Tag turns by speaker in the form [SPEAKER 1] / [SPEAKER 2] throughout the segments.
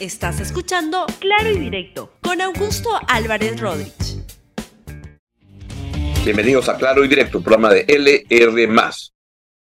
[SPEAKER 1] Estás escuchando Claro y Directo con Augusto Álvarez Rodríguez.
[SPEAKER 2] Bienvenidos a Claro y Directo, programa de LR.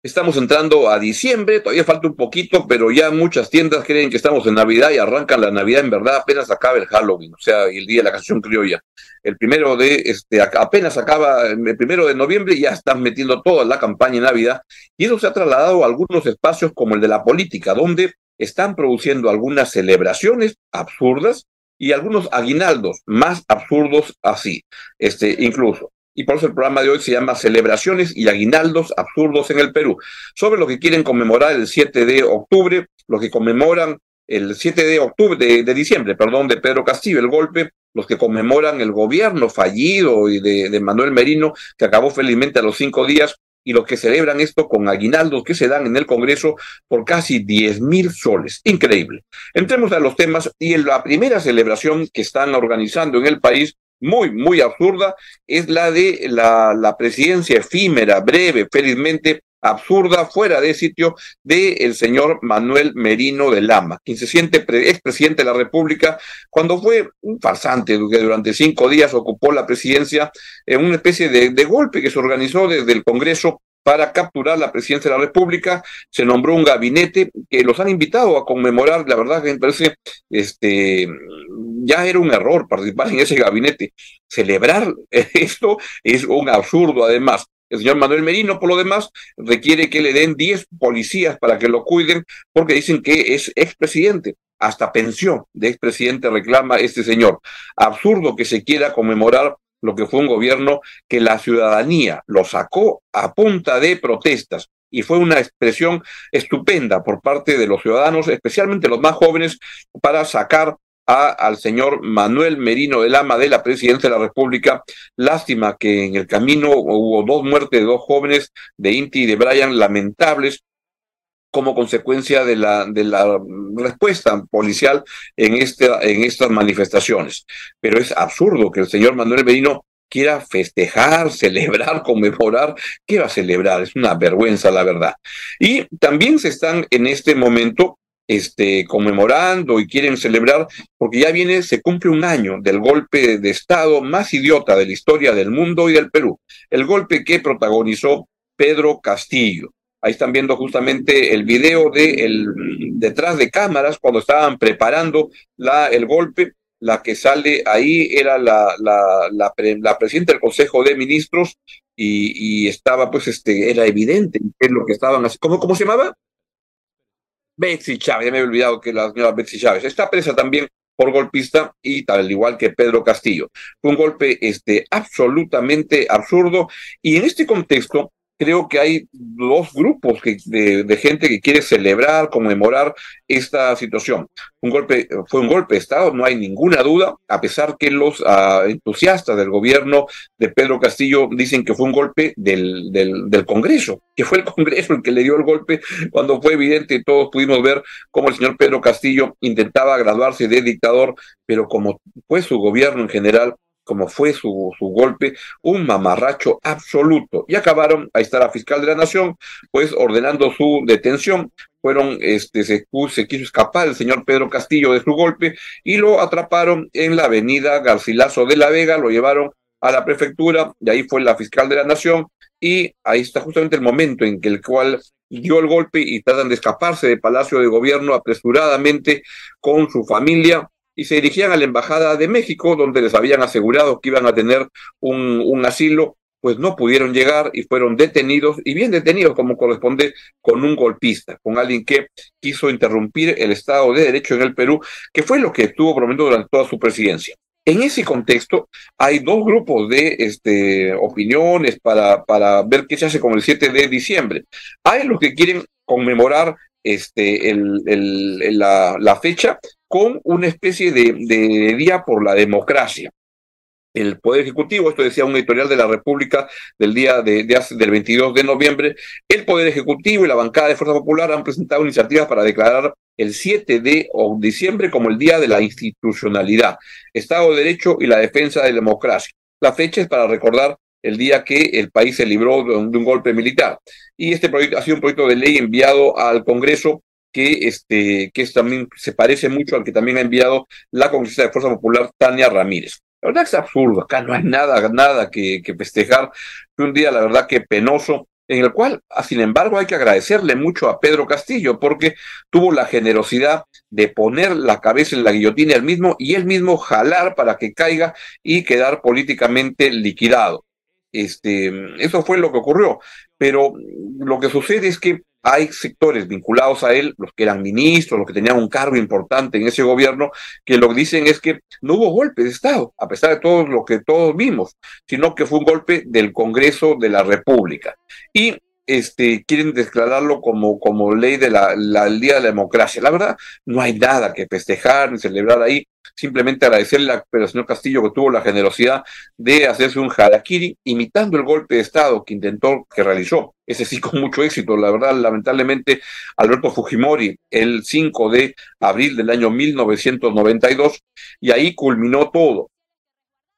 [SPEAKER 2] Estamos entrando a diciembre, todavía falta un poquito, pero ya muchas tiendas creen que estamos en Navidad y arrancan la Navidad en verdad apenas acaba el Halloween, o sea, el día de la canción criolla. El primero de, este, apenas acaba, el primero de noviembre ya están metiendo toda la campaña en Navidad y eso se ha trasladado a algunos espacios como el de la política, donde están produciendo algunas celebraciones absurdas y algunos aguinaldos más absurdos así, este, incluso. Y por eso el programa de hoy se llama Celebraciones y Aguinaldos Absurdos en el Perú, sobre lo que quieren conmemorar el 7 de octubre, lo que conmemoran el 7 de octubre, de, diciembre, perdón, de Pedro Castillo, el golpe, los que conmemoran el gobierno fallido y de, de Manuel Merino, que acabó felizmente a los cinco días, y los que celebran esto con aguinaldos que se dan en el Congreso por casi 10 mil soles. Increíble. Entremos a los temas y en la primera celebración que están organizando en el país, muy, muy absurda, es la de la, la presidencia efímera, breve, felizmente, absurda, fuera de sitio, del el señor Manuel Merino de Lama, quien se siente expresidente de la República, cuando fue un farsante que durante cinco días ocupó la presidencia en una especie de, de golpe que se organizó desde el Congreso para capturar la presidencia de la República, se nombró un gabinete que los han invitado a conmemorar, la verdad que me parece, este, ya era un error participar en ese gabinete. Celebrar esto es un absurdo además. El señor Manuel Merino, por lo demás, requiere que le den 10 policías para que lo cuiden porque dicen que es expresidente. Hasta pensión de expresidente reclama este señor. Absurdo que se quiera conmemorar lo que fue un gobierno que la ciudadanía lo sacó a punta de protestas y fue una expresión estupenda por parte de los ciudadanos, especialmente los más jóvenes, para sacar al señor Manuel Merino del Ama de la presidencia de la República. Lástima que en el camino hubo dos muertes de dos jóvenes, de Inti y de Brian, lamentables como consecuencia de la, de la respuesta policial en, este, en estas manifestaciones. Pero es absurdo que el señor Manuel Merino quiera festejar, celebrar, conmemorar. ¿Qué va a celebrar? Es una vergüenza, la verdad. Y también se están en este momento este, conmemorando y quieren celebrar, porque ya viene, se cumple un año del golpe de Estado más idiota de la historia del mundo y del Perú, el golpe que protagonizó Pedro Castillo. Ahí están viendo justamente el video de el, detrás de cámaras cuando estaban preparando la, el golpe. La que sale ahí era la, la, la, la presidenta del Consejo de Ministros y, y, estaba, pues, este, era evidente qué es lo que estaban haciendo. ¿Cómo, ¿Cómo se llamaba? Betsy Chávez, ya me he olvidado que la señora Betsy Chávez está presa también por golpista y tal igual que Pedro Castillo. Fue un golpe este, absolutamente absurdo y en este contexto creo que hay dos grupos de, gente que quiere celebrar, conmemorar esta situación. Un golpe, fue un golpe de Estado, no hay ninguna duda, a pesar que los uh, entusiastas del gobierno de Pedro Castillo dicen que fue un golpe del, del, del, Congreso, que fue el Congreso el que le dio el golpe cuando fue evidente todos pudimos ver cómo el señor Pedro Castillo intentaba graduarse de dictador, pero como fue su gobierno en general, como fue su, su golpe, un mamarracho absoluto. Y acabaron, ahí está la fiscal de la nación, pues ordenando su detención. Fueron, este, se, quiso escapar el señor Pedro Castillo de su golpe y lo atraparon en la avenida Garcilaso de la Vega, lo llevaron a la prefectura, y ahí fue la fiscal de la nación, y ahí está justamente el momento en que el cual dio el golpe y tratan de escaparse del Palacio de Gobierno apresuradamente con su familia, y se dirigían a la Embajada de México, donde les habían asegurado que iban a tener un, un asilo, pues no pudieron llegar y fueron detenidos, y bien detenidos como corresponde con un golpista, con alguien que quiso interrumpir el Estado de Derecho en el Perú, que fue lo que estuvo prometiendo durante toda su presidencia. En ese contexto, hay dos grupos de este, opiniones para, para ver qué se hace con el 7 de diciembre. Hay los que quieren conmemorar este, el, el, la, la, fecha con una especie de, día por la democracia. El Poder Ejecutivo, esto decía un editorial de la República del día de, de, del 22 de noviembre, el Poder Ejecutivo y la bancada de Fuerza Popular han presentado iniciativas para declarar el 7 de diciembre como el Día de la Institucionalidad, Estado de Derecho y la defensa de la democracia. La fecha es para recordar el día que el país se libró de un, de un golpe militar. Y este proyecto ha sido un proyecto de ley enviado al Congreso que, este, que es también se parece mucho al que también ha enviado la congresista de Fuerza Popular, Tania Ramírez. La verdad es absurdo, acá no hay nada, nada que, que festejar. Fue un día, la verdad, que penoso, en el cual, ah, sin embargo, hay que agradecerle mucho a Pedro Castillo, porque tuvo la generosidad de poner la cabeza en la guillotina él mismo y él mismo jalar para que caiga y quedar políticamente liquidado. Este, eso fue lo que ocurrió. Pero lo que sucede es que hay sectores vinculados a él, los que eran ministros, los que tenían un cargo importante en ese gobierno, que lo que dicen es que no hubo golpe de Estado, a pesar de todo lo que todos vimos, sino que fue un golpe del Congreso de la República. Y este, quieren declararlo como, como ley de Día de la Democracia. La verdad, no hay nada que festejar ni celebrar ahí. Simplemente agradecerle al señor Castillo que tuvo la generosidad de hacerse un harakiri imitando el golpe de Estado que intentó, que realizó. Ese sí con mucho éxito. La verdad, lamentablemente, Alberto Fujimori, el 5 de abril del año 1992, y ahí culminó todo.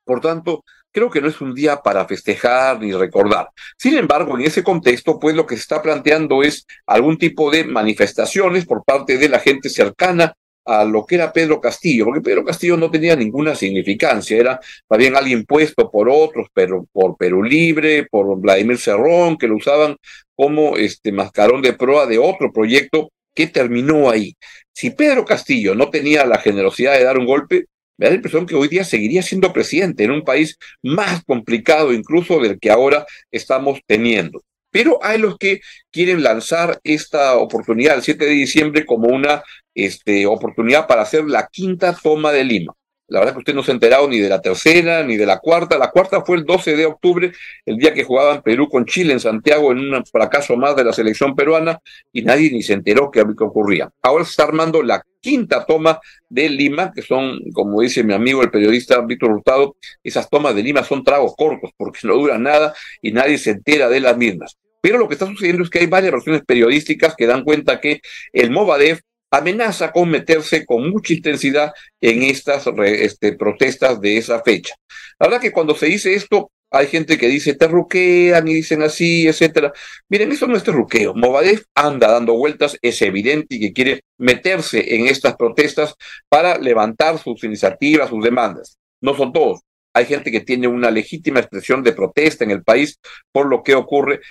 [SPEAKER 2] Por tanto, creo que no es un día para festejar ni recordar. Sin embargo, en ese contexto, pues lo que se está planteando es algún tipo de manifestaciones por parte de la gente cercana a lo que era Pedro Castillo, porque Pedro Castillo no tenía ninguna significancia, era más bien alguien puesto por otros, pero por Perú Libre, por Vladimir Cerrón, que lo usaban como este mascarón de proa de otro proyecto que terminó ahí. Si Pedro Castillo no tenía la generosidad de dar un golpe, me da la impresión que hoy día seguiría siendo presidente en un país más complicado incluso del que ahora estamos teniendo. Pero hay los que quieren lanzar esta oportunidad el 7 de diciembre como una este, oportunidad para hacer la quinta toma de Lima. La verdad que usted no se ha enterado ni de la tercera ni de la cuarta. La cuarta fue el 12 de octubre, el día que jugaban Perú con Chile en Santiago en un fracaso más de la selección peruana y nadie ni se enteró qué ocurría. Ahora se está armando la quinta toma de Lima, que son, como dice mi amigo el periodista Víctor Hurtado, esas tomas de Lima son tragos cortos porque no duran nada y nadie se entera de las mismas. Pero lo que está sucediendo es que hay varias versiones periodísticas que dan cuenta que el Movadef amenaza con meterse con mucha intensidad en estas este, protestas de esa fecha. La verdad que cuando se dice esto, hay gente que dice terruquean y dicen así, etcétera. Miren, eso no es terruqueo. Movadef anda dando vueltas, es evidente que quiere meterse en estas protestas para levantar sus iniciativas, sus demandas. No son todos. Hay gente que tiene una legítima expresión de protesta en el país por lo que ocurre,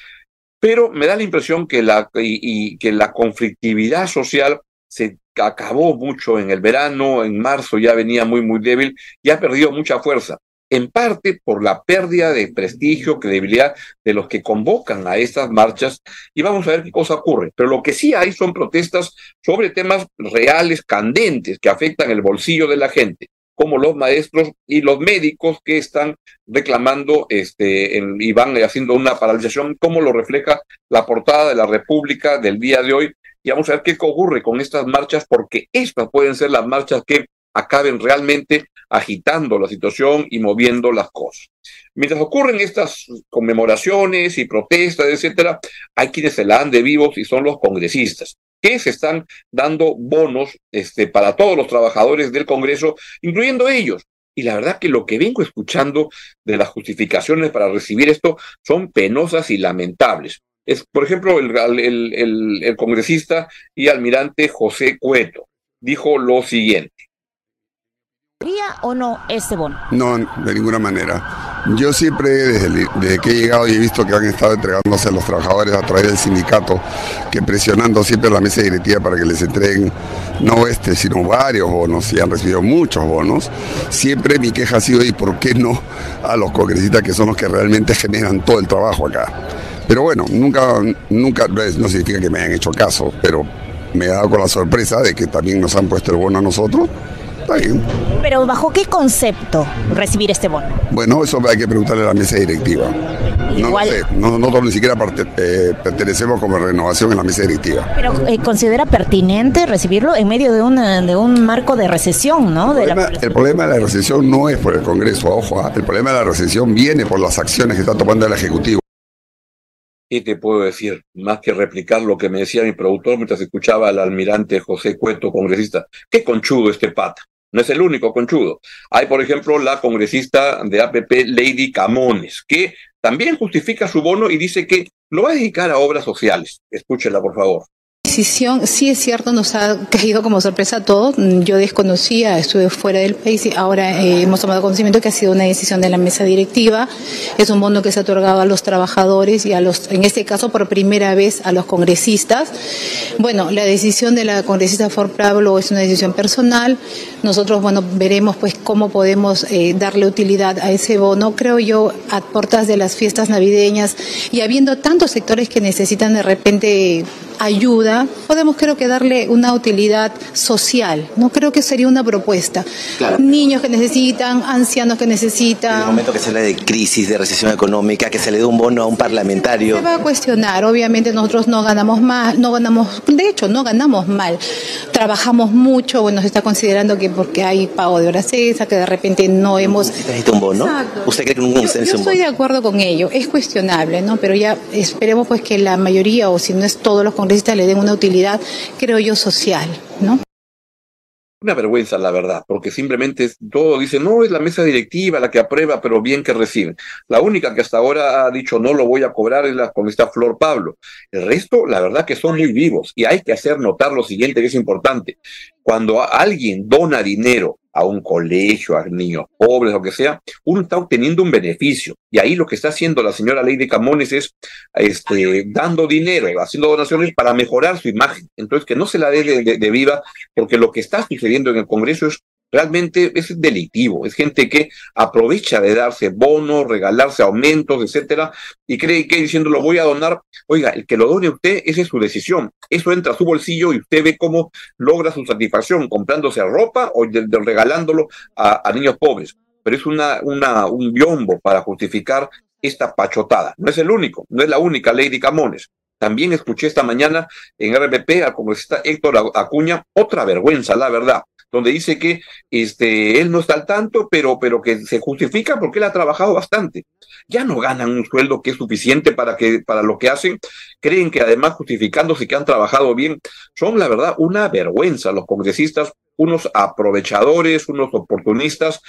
[SPEAKER 2] pero me da la impresión que la, y que la conflictividad social se acabó mucho en el verano, en marzo ya venía muy, muy débil y ha perdido mucha fuerza, en parte por la pérdida de prestigio, credibilidad de los que convocan a estas marchas y vamos a ver qué cosa ocurre. Pero lo que sí hay son protestas sobre temas reales, candentes, que afectan el bolsillo de la gente como los maestros y los médicos que están reclamando este, y van haciendo una paralización, como lo refleja la portada de la República del día de hoy, y vamos a ver qué ocurre con estas marchas, porque estas pueden ser las marchas que acaben realmente agitando la situación y moviendo las cosas. Mientras ocurren estas conmemoraciones y protestas, etcétera, hay quienes se la dan de vivos y son los congresistas, que se están dando bonos este, para todos los trabajadores del Congreso, incluyendo ellos. Y la verdad que lo que vengo escuchando de las justificaciones para recibir esto son penosas y lamentables es, por ejemplo, el, el, el, congresista y almirante José Cueto dijo lo siguiente.
[SPEAKER 3] o no este bono?
[SPEAKER 4] No, de ninguna manera. Yo siempre, desde, que he llegado y he visto que han estado entregándose a los trabajadores a través del sindicato, que presionando siempre a la mesa directiva para que les entreguen no este, sino varios bonos, y han recibido muchos bonos, siempre mi queja ha sido, ¿y por qué no a los congresistas que son los que realmente generan todo el trabajo acá? Pero bueno, nunca, nunca, no significa que me hayan hecho caso, pero me he dado con la sorpresa de que también nos han puesto el bono a nosotros. Está bien.
[SPEAKER 3] Pero ¿bajo qué concepto recibir este bono?
[SPEAKER 4] Bueno, eso hay que preguntarle a la mesa directiva. Igual... No sé, nosotros ni siquiera eh, pertenecemos como renovación en la mesa directiva.
[SPEAKER 3] Pero eh, considera pertinente recibirlo en medio de, una, de un marco de recesión, ¿no?
[SPEAKER 4] El problema, el problema, de la recesión no es por el Congreso, ojo, ¿ah? el problema de la recesión viene por las acciones que está tomando el Ejecutivo.
[SPEAKER 2] ¿Qué te puedo decir? Más que replicar lo que me decía mi productor mientras escuchaba al almirante José Cueto, congresista. Qué conchudo este pata. No es el único conchudo. Hay, por ejemplo, la congresista de APP, Lady Camones, que también justifica su bono y dice que lo va a dedicar a obras sociales. Escúchela, por favor.
[SPEAKER 5] Decisión, sí es cierto, nos ha caído como sorpresa a todos. Yo desconocía, estuve fuera del país y ahora eh, hemos tomado conocimiento que ha sido una decisión de la mesa directiva. Es un bono que se ha otorgado a los trabajadores y a los, en este caso por primera vez a los congresistas. Bueno, la decisión de la congresista Ford Pablo es una decisión personal. Nosotros, bueno, veremos pues cómo podemos eh, darle utilidad a ese bono. Creo yo, a puertas de las fiestas navideñas y habiendo tantos sectores que necesitan de repente ayuda, podemos creo que darle una utilidad social. No creo que sería una propuesta. Niños que necesitan, ancianos que necesitan. En
[SPEAKER 6] el momento que se habla de crisis, de recesión económica, que se le dé un bono a un parlamentario.
[SPEAKER 5] Se va a cuestionar. Obviamente nosotros no ganamos mal, no ganamos, de hecho no ganamos mal. Trabajamos mucho, bueno, se está considerando que porque hay pago de horas extra, que de repente no hemos.
[SPEAKER 6] ¿Necesita un bono? ¿Usted cree que un
[SPEAKER 5] yo, yo estoy de acuerdo con ello. Es cuestionable, ¿no? Pero ya esperemos pues que la mayoría, o si no es todos los congresistas, le den una utilidad, creo yo, social, ¿no?
[SPEAKER 2] Una vergüenza, la verdad, porque simplemente todo dice, no, es la mesa directiva la que aprueba, pero bien que recibe. La única que hasta ahora ha dicho no lo voy a cobrar es la esta Flor Pablo. El resto, la verdad que son muy vivos y hay que hacer notar lo siguiente que es importante. Cuando alguien dona dinero a un colegio, a niños pobres, lo que sea, uno está obteniendo un beneficio. Y ahí lo que está haciendo la señora Ley de Camones es este, dando dinero, haciendo donaciones para mejorar su imagen. Entonces, que no se la dé de viva, porque lo que está sucediendo en el Congreso es realmente es delictivo, es gente que aprovecha de darse bonos, regalarse aumentos, etcétera, y cree que diciendo lo voy a donar, oiga, el que lo done usted, esa es su decisión, eso entra a su bolsillo y usted ve cómo logra su satisfacción comprándose ropa o regalándolo a, niños pobres, pero es una, una, un biombo para justificar esta pachotada. No es el único, no es la única ley de Camones. También escuché esta mañana en RPP al congresista Héctor Acuña, otra vergüenza, la verdad donde dice que este, él no está al tanto, pero, pero que se justifica porque él ha trabajado bastante. Ya no ganan un sueldo que es suficiente para, que, para lo que hacen. Creen que además justificándose que han trabajado bien, son la verdad una vergüenza los congresistas, unos aprovechadores, unos oportunistas,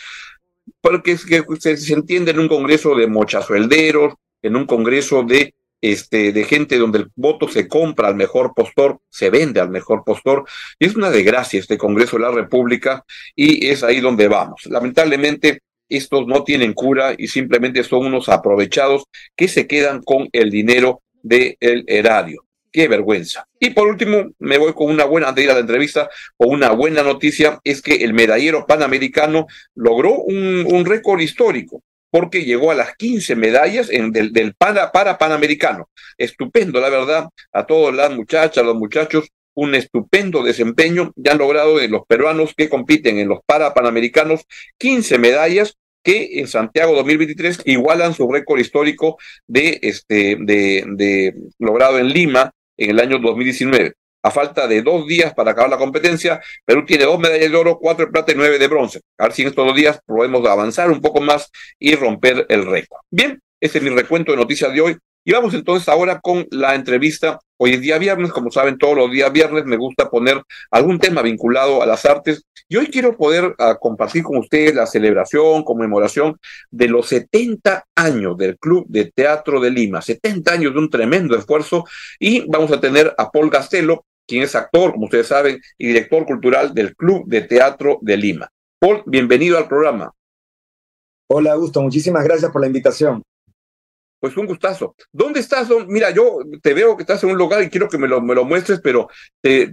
[SPEAKER 2] porque que se, se entiende en un congreso de mochasuelderos, en un congreso de este, de gente donde el voto se compra al mejor postor, se vende al mejor postor. Y es una desgracia este Congreso de la República y es ahí donde vamos. Lamentablemente, estos no tienen cura y simplemente son unos aprovechados que se quedan con el dinero del erario. Qué vergüenza. Y por último, me voy con una buena, antes de ir a la entrevista, con una buena noticia, es que el medallero panamericano logró un, un récord histórico porque llegó a las 15 medallas en, del, del para, Panamericano. Estupendo, la verdad, a todas las muchachas, los muchachos, un estupendo desempeño. Ya han logrado de los peruanos que compiten en los para Panamericanos 15 medallas que en Santiago 2023 igualan su récord histórico de, este, de, de logrado en Lima en el año 2019 a falta de dos días para acabar la competencia, Perú tiene dos medallas de oro, cuatro de plata y nueve de bronce. A ver si en estos dos días podemos avanzar un poco más y romper el récord. Bien, ese es mi recuento de noticias de hoy. Y vamos entonces ahora con la entrevista. Hoy es día viernes, como saben, todos los días viernes me gusta poner algún tema vinculado a las artes. Y hoy quiero poder ah, compartir con ustedes la celebración, conmemoración de los 70 años del Club de Teatro de Lima. 70 años de un tremendo esfuerzo. Y vamos a tener a Paul Gastelo, quien es actor, como ustedes saben, y director cultural del Club de Teatro de Lima. Paul, bienvenido al programa.
[SPEAKER 7] Hola, Augusto, muchísimas gracias por la invitación.
[SPEAKER 2] Pues un gustazo. ¿Dónde estás? Mira, yo te veo que estás en un lugar y quiero que me lo, me lo muestres, pero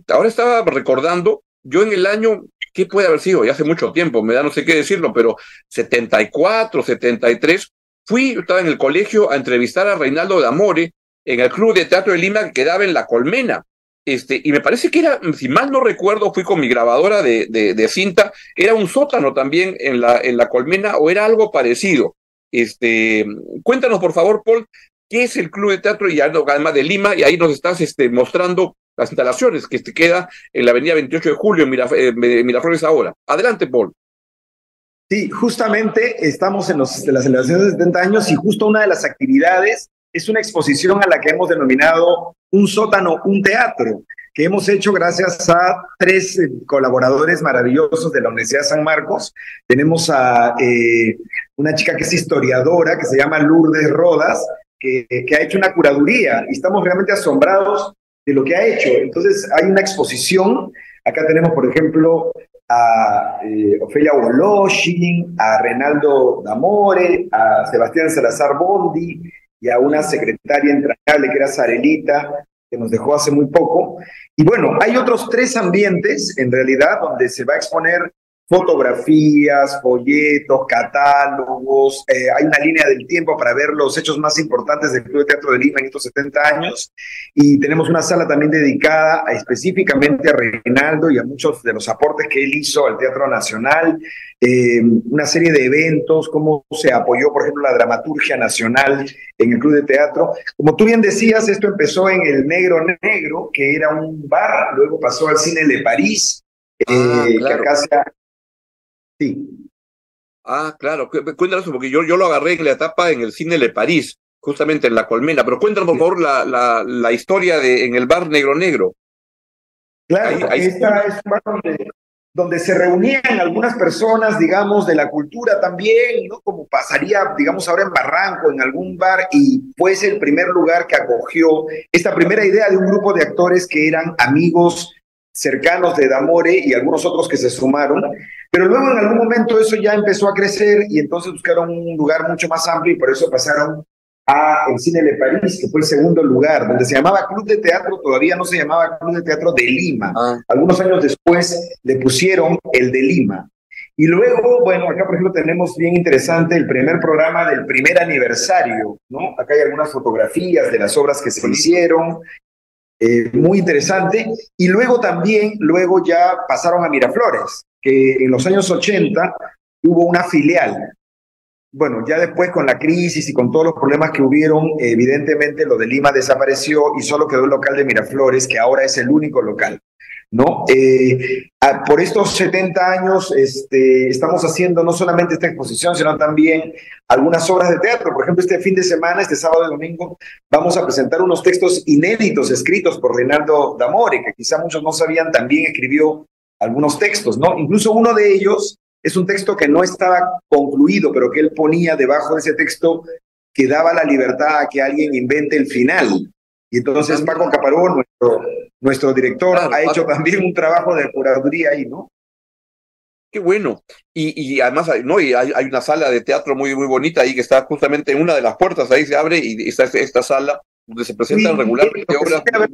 [SPEAKER 2] ahora estaba recordando, yo en el año, ¿qué puede haber sido? Ya hace mucho tiempo, me da no sé qué decirlo, pero 74, 73, fui, yo estaba en el colegio a entrevistar a Reinaldo de Amore en el Club de Teatro de Lima que quedaba en La Colmena. Este, y me parece que era, si mal no recuerdo, fui con mi grabadora de, de, cinta, era un sótano también en la, en la colmena o era algo parecido. Este, cuéntanos, por favor, Paul, qué es el Club de Teatro y además de Lima, y ahí nos estás este, mostrando las instalaciones que te queda en la avenida 28 de julio en Miraflores ahora. Adelante, Paul.
[SPEAKER 7] Sí, justamente estamos en, los, en las celebraciones de 70 años y justo una de las actividades es una exposición a la que hemos denominado un sótano, un teatro, que hemos hecho gracias a tres eh, colaboradores maravillosos de la Universidad de San Marcos. Tenemos a eh, una chica que es historiadora, que se llama Lourdes Rodas, que, que ha hecho una curaduría y estamos realmente asombrados de lo que ha hecho. Entonces hay una exposición, acá tenemos por ejemplo a eh, Ofelia Woloshin, a Renaldo Damore, a Sebastián Salazar Bondi y a una secretaria entrañable que era Sarelita, que nos dejó hace muy poco. Y bueno, hay otros tres ambientes en realidad donde se va a exponer fotografías, folletos, catálogos. Eh, hay una línea del tiempo para ver los hechos más importantes del Club de Teatro de Lima en estos 70 años. Y tenemos una sala también dedicada específicamente a Reinaldo y a muchos de los aportes que él hizo al Teatro Nacional. Eh, una serie de eventos, cómo se apoyó, por ejemplo, la dramaturgia nacional en el Club de Teatro. Como tú bien decías, esto empezó en el Negro Negro, que era un bar, luego pasó al Cine de París,
[SPEAKER 2] Ah,
[SPEAKER 7] eh,
[SPEAKER 2] claro.
[SPEAKER 7] que acá se ha- Sí.
[SPEAKER 2] Ah, claro, cu- cuéntanos, porque yo, yo lo agarré en la etapa en el cine de París, justamente en la colmena, pero cuéntanos por favor la, la, la historia de en el bar Negro Negro.
[SPEAKER 7] Claro,
[SPEAKER 2] Ahí- ahí-
[SPEAKER 7] esta es un bar donde, donde se reunían algunas personas, digamos, de la cultura también, ¿no? Como pasaría, digamos, ahora en Barranco, en algún bar, y fue ese el primer lugar que acogió esta primera idea de un grupo de actores que eran amigos cercanos de Damore y algunos otros que se sumaron. Pero luego en algún momento eso ya empezó a crecer y entonces buscaron un lugar mucho más amplio y por eso pasaron a el Cine de París, que fue el segundo lugar, donde se llamaba Club de Teatro, todavía no se llamaba Club de Teatro de Lima.
[SPEAKER 2] Ah,
[SPEAKER 7] Algunos años después le pusieron el de Lima. Y luego, bueno, acá por ejemplo tenemos bien interesante el primer programa del primer aniversario, ¿no? Acá hay algunas fotografías de las obras que se hicieron, eh, muy interesante. Y luego también, luego ya pasaron a Miraflores, que en los años 80 hubo una filial. Bueno, ya después con la crisis y con todos los problemas que hubieron, evidentemente lo de Lima desapareció y solo quedó el local de Miraflores, que ahora es el único local. ¿No? Eh, a- por estos 70 años este, estamos haciendo no solamente esta exposición, sino también algunas obras de teatro. Por ejemplo, este fin de semana, este sábado y domingo, vamos a presentar unos textos inéditos escritos por Reinaldo Damore, que quizá muchos no sabían, también escribió algunos textos, ¿no? Incluso uno de ellos es un texto que no estaba concluido, pero que él ponía debajo de ese texto que daba la libertad a que alguien invente el final. Y entonces Paco Caparó, nuestro, director,
[SPEAKER 2] Claro,
[SPEAKER 7] ha hecho también un trabajo de curaduría ahí, ¿no?
[SPEAKER 2] qué bueno. Y, y además, hay- no, y hay, hay una sala de teatro muy, muy bonita ahí que está justamente en una de las puertas, ahí se abre y está esta sala donde se presentan
[SPEAKER 7] Sí,
[SPEAKER 2] regularmente obras
[SPEAKER 7] acá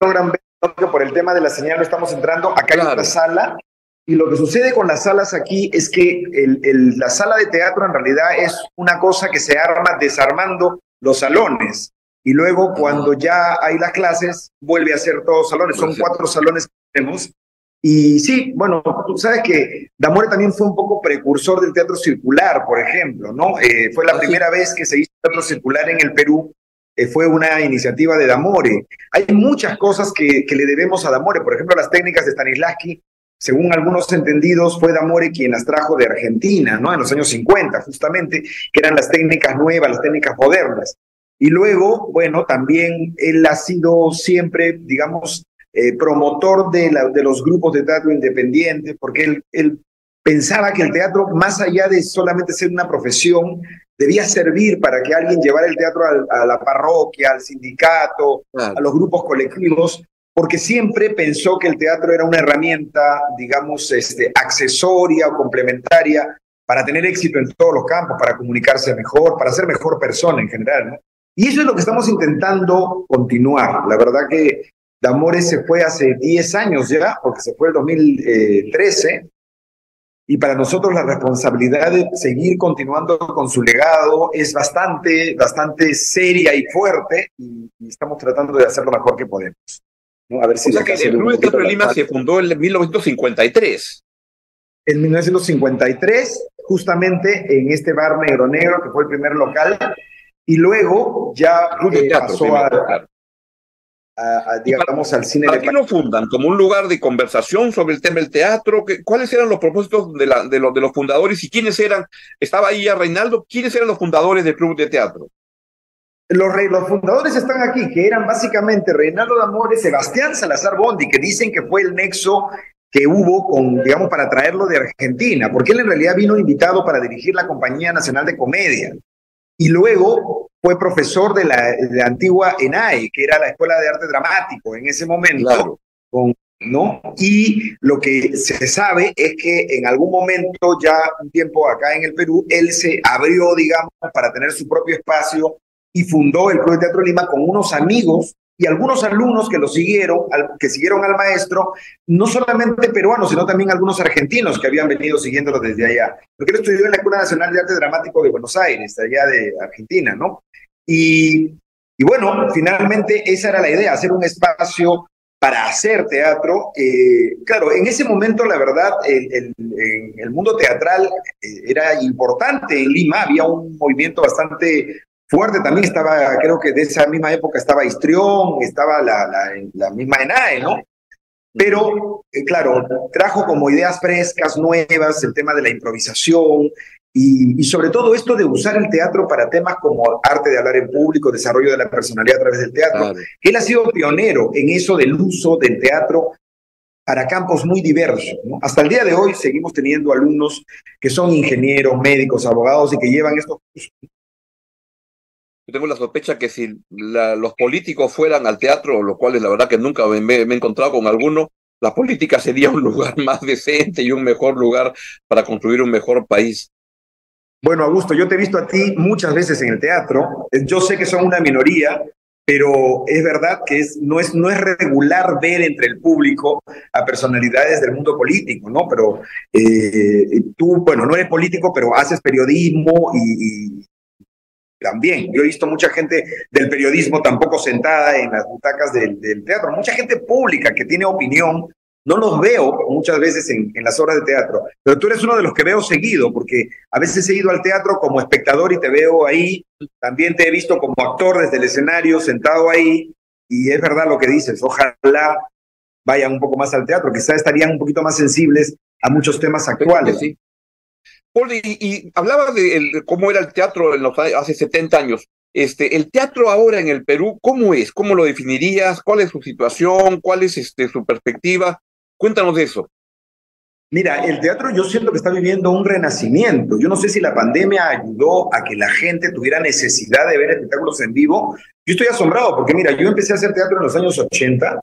[SPEAKER 7] logran ver, por el tema de la señal no estamos entrando, acá hay
[SPEAKER 2] Claro.
[SPEAKER 7] otra sala, y lo que sucede con las salas aquí es que el- el- la sala de teatro en realidad es una cosa que se arma desarmando los salones, y luego cuando ya hay las clases, vuelve a ser todos salones, son cuatro salones que tenemos, y sí, bueno, tú sabes que Damore también fue un poco precursor del teatro circular, por ejemplo, ¿no? Eh, fue la primera vez que se hizo teatro circular en el Perú, eh, fue una iniciativa de Damore. Hay muchas cosas que, que le debemos a Damore, por ejemplo, las técnicas de Stanislavski, según algunos entendidos, fue Damore quien las trajo de Argentina, ¿no? En los años 50, justamente, que eran las técnicas nuevas, las técnicas modernas. Y luego, bueno, también él ha sido siempre, digamos, eh, promotor de, la- de los grupos de teatro independiente, porque él, él pensaba que el teatro, más allá de solamente ser una profesión, debía servir para que alguien llevara el teatro al- a, la parroquia, al sindicato,
[SPEAKER 2] Claro.
[SPEAKER 7] a los grupos colectivos, porque siempre pensó que el teatro era una herramienta, digamos, este, accesoria o complementaria para tener éxito en todos los campos, para comunicarse mejor, para ser mejor persona en general. ¿no? Y eso es lo que estamos intentando continuar. La verdad que Damore se fue hace 10 años ya, porque se fue el 2013, y para nosotros la responsabilidad de seguir continuando con su legado es bastante, bastante seria y fuerte, y, y estamos tratando de hacer lo mejor que podemos. ¿no? A ver si
[SPEAKER 2] O sea que el Club de Teatro de Lima se fundó en 1953.
[SPEAKER 7] En 1953, justamente en este bar Negro Negro, que fue el primer local, y luego ya eh,
[SPEAKER 2] Teatro.
[SPEAKER 7] pasó a, a- a, digamos, al cine
[SPEAKER 2] ¿Para
[SPEAKER 7] de
[SPEAKER 2] qué lo fundan? ¿Como un lugar de conversación sobre el tema del teatro? ¿Qué- ¿Cuáles eran los propósitos de, la- de los, de los fundadores y quiénes eran? Estaba ahí ya Reinaldo. ¿Quiénes eran los fundadores del Club de Teatro?
[SPEAKER 7] Los, re- los fundadores están aquí, que eran básicamente Reinaldo Damore, Sebastián Salazar Bondi, que dicen que fue el nexo que hubo con, digamos, para traerlo de Argentina, porque él en realidad vino invitado para dirigir la Compañía Nacional de Comedia. Y luego fue profesor de la, de antigua ENAE, que era la Escuela de Arte Dramático en ese momento, con, ¿no? Y lo que se sabe es que en algún momento, ya un tiempo acá en el Perú, él se abrió, digamos, para tener su propio espacio y fundó el Club de Teatro Lima con unos amigos y algunos alumnos que lo siguieron, que siguieron al maestro, no solamente peruanos, sino también algunos argentinos que habían venido siguiéndolo desde allá. Porque él estudió en la Escuela Nacional de Arte Dramático de Buenos Aires, allá de Argentina, ¿no? Y, y bueno, finalmente esa era la idea, hacer un espacio para hacer teatro. Eh, claro, en ese momento, la verdad, el, el, el, mundo teatral eh, era importante en Lima, había un movimiento bastante fuerte también estaba, creo que de esa misma época estaba Histrión, estaba la, la, la misma ENAE, ¿no? Pero, eh, claro, trajo como ideas frescas, nuevas, el tema de la improvisación y, y, sobre todo esto de usar el teatro para temas como arte de hablar en público, desarrollo de la personalidad a través del teatro. Claro. Él ha sido pionero en eso del uso del teatro para campos muy diversos. ¿no? Hasta el día de hoy seguimos teniendo alumnos que son ingenieros, médicos, abogados y que llevan estos
[SPEAKER 2] yo tengo la sospecha que si la, los políticos fueran al teatro, lo cual es la verdad que nunca me, me, he encontrado con alguno, la política sería un lugar más decente y un mejor lugar para construir un mejor país.
[SPEAKER 7] Bueno, Augusto, yo te he visto a ti muchas veces en el teatro. Yo sé que son una minoría, pero es verdad que es, no, es, no es regular ver entre el público a personalidades del mundo político, ¿no? Pero eh, tú, bueno, no eres político, pero haces periodismo y, y también. Yo he visto mucha gente del periodismo tampoco sentada en las butacas del, del, teatro, mucha gente pública que tiene opinión. No los veo muchas veces en, en, las obras de teatro, pero tú eres uno de los que veo seguido, porque a veces he ido al teatro como espectador y te veo ahí. También te he visto como actor desde el escenario, sentado ahí, y es verdad lo que dices. Ojalá vayan un poco más al teatro, quizás estarían un poquito más sensibles a muchos temas actuales.
[SPEAKER 2] Sí. Paul, y, y hablaba de, el, cómo era el teatro en los, hace 70 años. Este, el teatro ahora en el Perú, ¿cómo es? ¿Cómo lo definirías? ¿Cuál es su situación? ¿Cuál es este, su perspectiva? Cuéntanos de eso.
[SPEAKER 7] Mira, el teatro yo siento que está viviendo un renacimiento. Yo no sé si la pandemia ayudó a que la gente tuviera necesidad de ver espectáculos en vivo. Yo estoy asombrado porque, mira, yo empecé a hacer teatro en los años 80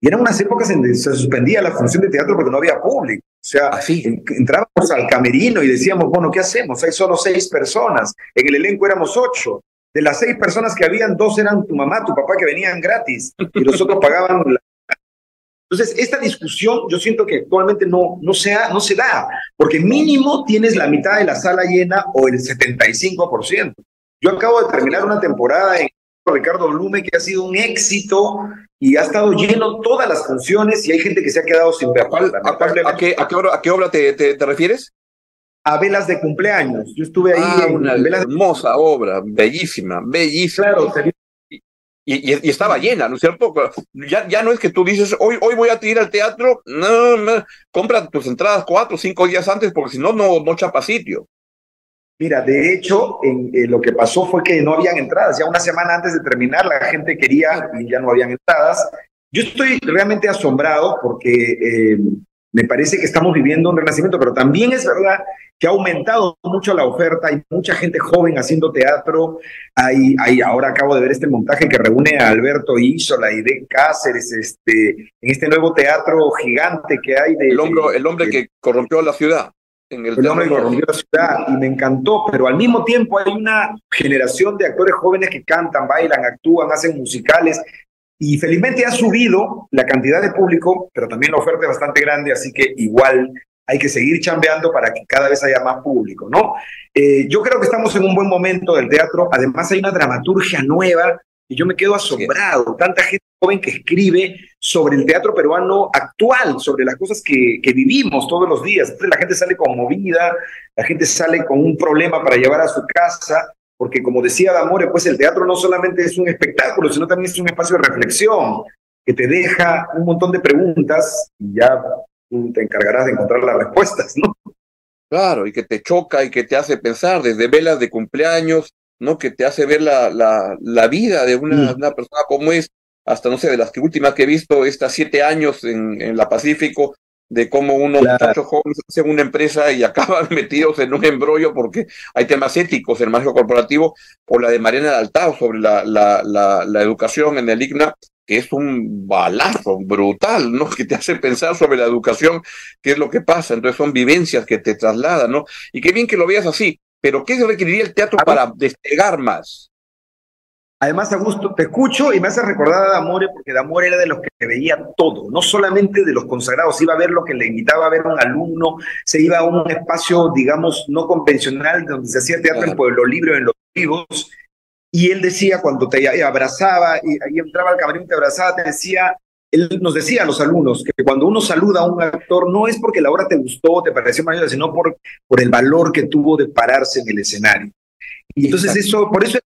[SPEAKER 7] y eran unas épocas en que se suspendía la función de teatro porque no había público. O sea,
[SPEAKER 2] Así.
[SPEAKER 7] entrábamos al camerino y decíamos, bueno, ¿qué hacemos? Hay solo seis personas. En el elenco éramos ocho. De las seis personas que habían, dos eran tu mamá, tu papá, que venían gratis y los otros pagaban la entonces, esta discusión yo siento que actualmente no, no, sea, no se da, porque mínimo tienes la mitad de la sala llena o el 75%. Yo acabo de terminar una temporada en Ricardo Blume que ha sido un éxito y ha estado lleno todas las funciones y hay gente que se ha quedado sin ver.
[SPEAKER 2] ¿A, cuál, a, a, qué, a, qué, obra, a qué obra te, te, te, refieres?
[SPEAKER 7] A Velas de Cumpleaños. Yo estuve ahí
[SPEAKER 2] ah,
[SPEAKER 7] en
[SPEAKER 2] una
[SPEAKER 7] Velas
[SPEAKER 2] hermosa de... obra, bellísima, bellísima.
[SPEAKER 7] Claro,
[SPEAKER 2] y, y, y, estaba llena, ¿no es cierto? Ya, ya no es que tú dices, hoy, hoy voy a ir al teatro, no, no, compra tus entradas cuatro o cinco días antes porque si no, no, no chapa sitio.
[SPEAKER 7] Mira, de hecho, en, eh, lo que pasó fue que no habían entradas. Ya una semana antes de terminar, la gente quería y ya no habían entradas. Yo estoy realmente asombrado porque eh, me parece que estamos viviendo un renacimiento, pero también es verdad que ha aumentado mucho la oferta, hay mucha gente joven haciendo teatro, hay, hay ahora acabo de ver este montaje que reúne a Alberto Isola y de Cáceres, este, en este nuevo teatro gigante que hay de...
[SPEAKER 2] El, hombro, el hombre de, que corrompió la ciudad.
[SPEAKER 7] En el, el hombre que corrompió la ciudad y me encantó, pero al mismo tiempo hay una generación de actores jóvenes que cantan, bailan, actúan, hacen musicales, y felizmente ha subido la cantidad de público, pero también la oferta es bastante grande, así que igual hay que seguir chambeando para que cada vez haya más público, ¿no? Eh, yo creo que estamos en un buen momento del teatro, además hay una dramaturgia nueva y yo me quedo asombrado, tanta gente joven que escribe sobre el teatro peruano actual, sobre las cosas que, que vivimos todos los días. Entonces la gente sale conmovida, la gente sale con un problema para llevar a su casa, porque como decía Damore, pues el teatro no solamente es un espectáculo, sino también es un espacio de reflexión que te deja un montón de preguntas y ya tú te encargarás de encontrar las respuestas, ¿no?
[SPEAKER 2] Claro, y que te choca y que te hace pensar, desde velas de cumpleaños, ¿no? Que te hace ver la, la, la vida de una, mm. una, persona como es, hasta, no sé, de las que últimas que he visto, estas siete años en, en la Pacífico, de cómo unos muchachos jóvenes hacen una empresa y acaban metidos en un embrollo porque hay temas éticos en el manejo corporativo, o la de Mariana Altao sobre la, la, la, la educación en el IGNA, que es un balazo brutal, ¿no? Que te hace pensar sobre la educación, qué es lo que pasa. Entonces son vivencias que te trasladan, ¿no? Y qué bien que lo veas así. Pero ¿qué requeriría el teatro para despegar más?
[SPEAKER 7] Además, Augusto, te escucho y me hace recordar a Damore, porque Damore era de los que veía todo, no solamente de los consagrados, iba a ver lo que le invitaba a ver un alumno, se iba a un espacio, digamos, no convencional, donde se hacía teatro en Pueblo Libre, en Los Vivos, y él decía, cuando te abrazaba, y ahí entraba al camarín, te abrazaba, te decía, él nos decía a los alumnos que cuando uno saluda a un actor no es porque la obra te gustó, te pareció maravillosa, sino por, por el valor que tuvo de pararse en el escenario. Y entonces eso, por eso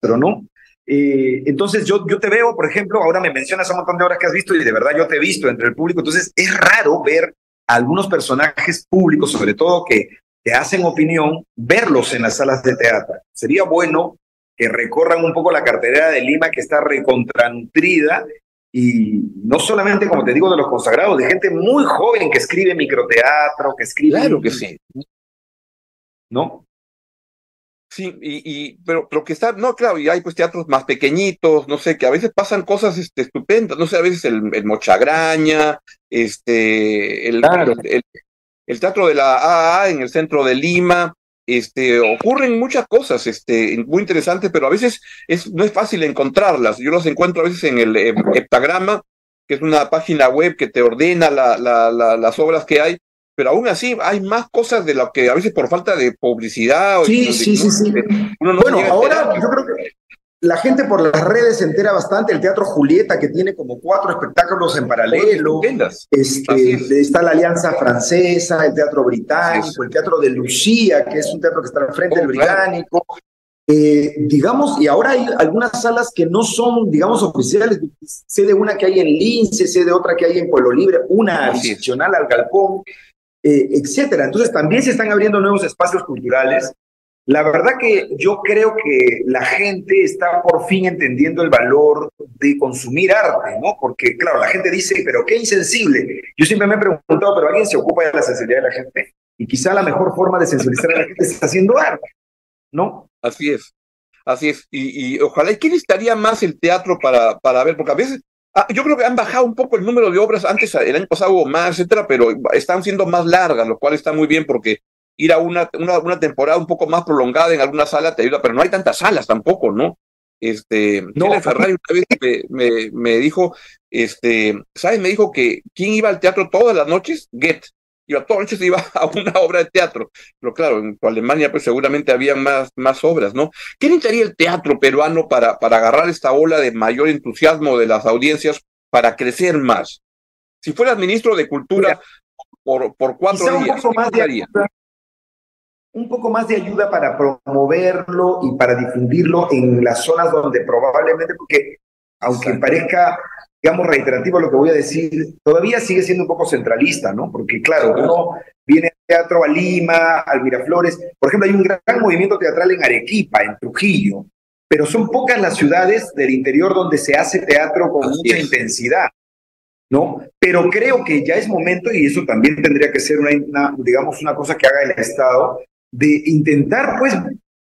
[SPEAKER 7] pero ¿no? Eh, entonces yo, yo te veo, por ejemplo, ahora me mencionas un montón de obras que has visto y de verdad yo te he visto entre el público, entonces es raro ver a algunos personajes públicos, sobre todo que te hacen opinión, verlos en las salas de teatro. Sería bueno que recorran un poco la cartera de Lima que está recontranutrida y no solamente, como te digo, de los consagrados, de gente muy joven que escribe microteatro, que escribe...
[SPEAKER 2] Claro que sí.
[SPEAKER 7] ¿No?
[SPEAKER 2] Sí, y, y pero, pero que está, no, claro, y hay pues teatros más pequeñitos, no sé, que a veces pasan cosas este, estupendas, no sé, a veces el, el Mochagraña, este, el, el, el, teatro de la AA en el centro de Lima, este, ocurren muchas cosas este, muy interesantes, pero a veces es, no es fácil encontrarlas. Yo las encuentro a veces en el Heptagrama, que es una página web que te ordena la, la, las obras que hay, pero aún así hay más cosas de lo que a veces por falta de publicidad.
[SPEAKER 7] Sí, sí, sí, sí. bueno, ahora yo creo que la gente por las redes se entera bastante. El Teatro Julieta, que tiene como cuatro espectáculos en paralelo. Este, está la Alianza Francesa, el Teatro Británico, el Teatro de Lucía, que es un teatro que está al frente del oh, Británico. Eh, digamos, y ahora hay algunas salas que no son, digamos, oficiales. Sé de una que hay en Lince, sé de otra que hay en Pueblo Libre, una adicional al Galpón. Eh, etcétera. Entonces también se están abriendo nuevos espacios culturales. La verdad que yo creo que la gente está por fin entendiendo el valor de consumir arte, ¿no? Porque, claro, la gente dice, pero qué insensible. Yo siempre me he preguntado, pero ¿alguien se ocupa de la sensibilidad de la gente? Y quizá la mejor forma de sensibilizar a la gente es haciendo arte, ¿no?
[SPEAKER 2] Así es. Así es. Y, ojalá, ¿y quién estaría más el teatro para, para ver? Porque a veces Ah, yo creo que han bajado un poco el número de obras. Antes, el año pasado hubo más, etcétera, pero están siendo más largas, lo cual está muy bien porque ir a una, una, una temporada un poco más prolongada en alguna sala te ayuda, pero no hay tantas salas tampoco, ¿no? Este, no, Ferrari una vez me, me, dijo, este, ¿sabes? Me dijo que quién iba al teatro todas las noches, Get iba todas las noches iba a una obra de teatro. Pero claro, en Alemania pues seguramente había más, más obras, ¿no? ¿Qué necesitaría el teatro peruano para, para agarrar esta ola de mayor entusiasmo de las audiencias para crecer más? Si fueras ministro de Cultura por, por cuatro días,
[SPEAKER 7] de ayuda, un poco más de ayuda para promoverlo y para difundirlo en las zonas donde probablemente, porque aunque parezca digamos, reiterativo lo que voy a decir, todavía sigue siendo un poco centralista, ¿no? Porque, claro, uno viene al teatro a Lima, al Miraflores. Por ejemplo, hay un gran movimiento teatral en Arequipa, en Trujillo, pero son pocas las ciudades del interior donde se hace teatro con mucha intensidad, ¿no? Pero creo que ya es momento, y eso también tendría que ser una, digamos, una cosa que haga el Estado, de intentar, pues,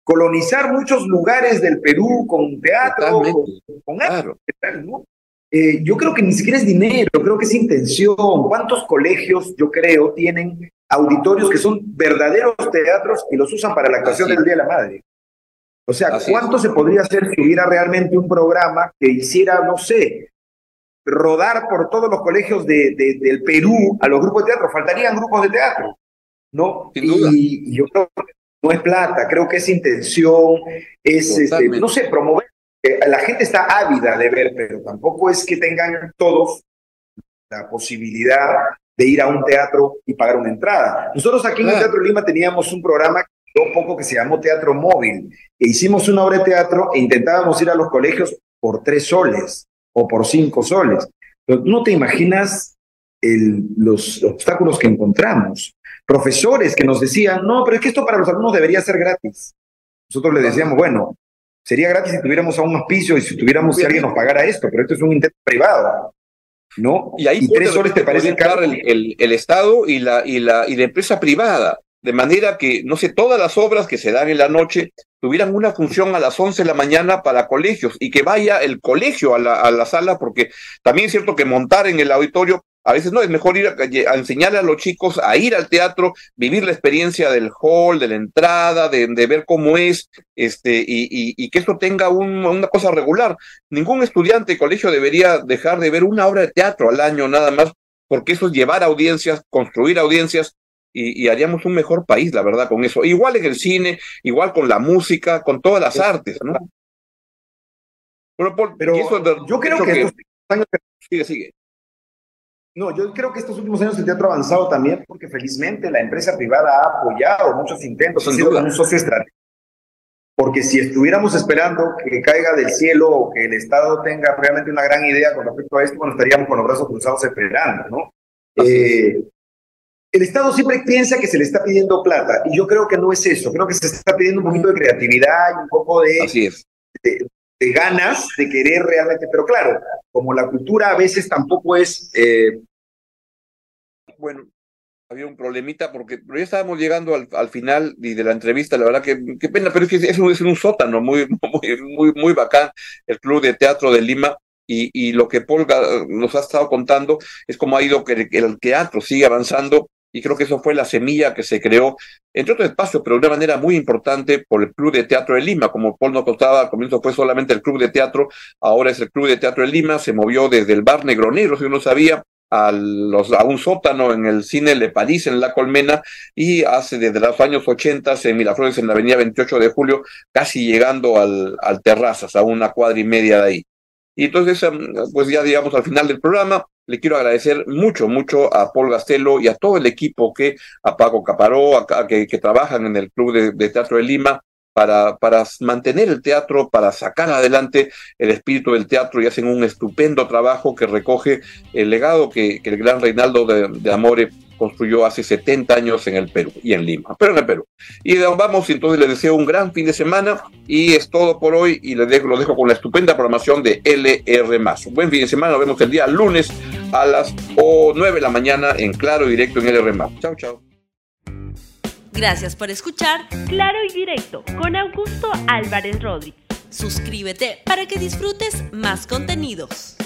[SPEAKER 7] colonizar muchos lugares del Perú con teatro, con, arte, ¿no? Eh, yo creo que ni siquiera es dinero, creo que es intención. ¿Cuántos colegios, yo creo, tienen auditorios que son verdaderos teatros y los usan para la actuación del Día de la Madre? O sea, ¿cuánto se podría hacer si hubiera realmente un programa que hiciera, no sé, rodar por todos los colegios de, del Perú a los grupos de teatro? Faltarían grupos de teatro, ¿no? Y, y, yo creo que no es plata, creo que es intención, es, este, no sé, promover la gente está ávida de ver, pero tampoco es que tengan todos la posibilidad de ir a un teatro y pagar una entrada. Nosotros aquí en el Teatro Lima teníamos un programa un poco que se llamó Teatro Móvil, e hicimos una obra de teatro e intentábamos ir a los colegios por tres soles o por cinco soles. Pero no te imaginas el, los obstáculos que encontramos. Profesores que nos decían, no, pero es que esto para los alumnos debería ser gratis. Nosotros le decíamos, bueno, Sería gratis si tuviéramos a un auspicio y si tuviéramos si alguien nos pagara esto, pero esto es un intento privado. ¿no?
[SPEAKER 2] Y ahí
[SPEAKER 7] tres soles te parece caro.
[SPEAKER 2] El, el, el, Estado y la, y, la, y la empresa privada, de manera que, no sé, todas las obras que se dan en la noche tuvieran una función a las 11 de la mañana para colegios y que vaya el colegio a la, a la sala, porque también es cierto que montar en el auditorio a veces no, es mejor ir a, a, enseñarle a los chicos a ir al teatro, vivir la experiencia del hall, de la entrada, de, de ver cómo es, este, y, y, y que esto tenga un, una cosa regular. Ningún estudiante de colegio debería dejar de ver una obra de teatro al año nada más, porque eso es llevar audiencias, construir audiencias, y, y, haríamos un mejor país, la verdad, con eso. Igual en el cine, igual con la música, con todas las artes, ¿no?
[SPEAKER 7] Pero, Paul, Pero eso, yo creo que, que.
[SPEAKER 2] Sigue, sigue.
[SPEAKER 7] No, yo creo que estos últimos años el teatro ha avanzado también porque felizmente la empresa privada ha apoyado muchos intentos, ha sido un socio estratégico. Porque si estuviéramos esperando que caiga del cielo o que el Estado tenga realmente una gran idea con respecto a esto, bueno, estaríamos con los brazos cruzados esperando, ¿no? Eh, el Estado siempre piensa que se le está pidiendo plata y yo creo que no es eso, creo que se está pidiendo un poquito de creatividad y un poco de,
[SPEAKER 2] Así es.
[SPEAKER 7] de, de ganas de querer realmente, pero claro, como la cultura a veces tampoco es... Eh...
[SPEAKER 2] Bueno, había un problemita porque pero ya estábamos llegando al, al, final y de la entrevista, la verdad que qué pena, pero es que es un, es un sótano muy, muy, muy, muy bacán, el Club de Teatro de Lima. Y, y lo que Paul nos ha estado contando es cómo ha ido que el teatro sigue avanzando y creo que eso fue la semilla que se creó, entre otros espacios, pero de una manera muy importante por el Club de Teatro de Lima. Como Paul nos contaba, al comienzo fue solamente el Club de Teatro, ahora es el Club de Teatro de Lima, se movió desde el bar Negronero, si uno sabía, a, un sótano en el cine Le París, en La Colmena, y hace desde los años 80 en Miraflores, en la avenida 28 de julio, casi llegando al, al Terrazas, a una cuadra y media de ahí. Y entonces, pues ya digamos al final del programa, le quiero agradecer mucho, mucho a Paul Gastelo y a todo el equipo que, a Paco Caparó, a, a que, que, trabajan en el Club de, de Teatro de Lima, para, para mantener el teatro, para sacar adelante el espíritu del teatro y hacen un estupendo trabajo que recoge el legado que, que el gran Reinaldo de, de Amore construyó hace 70 años en el Perú y en Lima, pero en el Perú. Y vamos, entonces les deseo un gran fin de semana y es todo por hoy y les dejo, dejo con la estupenda programación de LR+. Un buen fin de semana, nos vemos el día lunes a las 9 de la mañana en Claro Directo en LR+. Chao, chao.
[SPEAKER 1] Gracias por escuchar Claro y Directo con Augusto Álvarez Rodríguez. Suscríbete para que disfrutes más contenidos.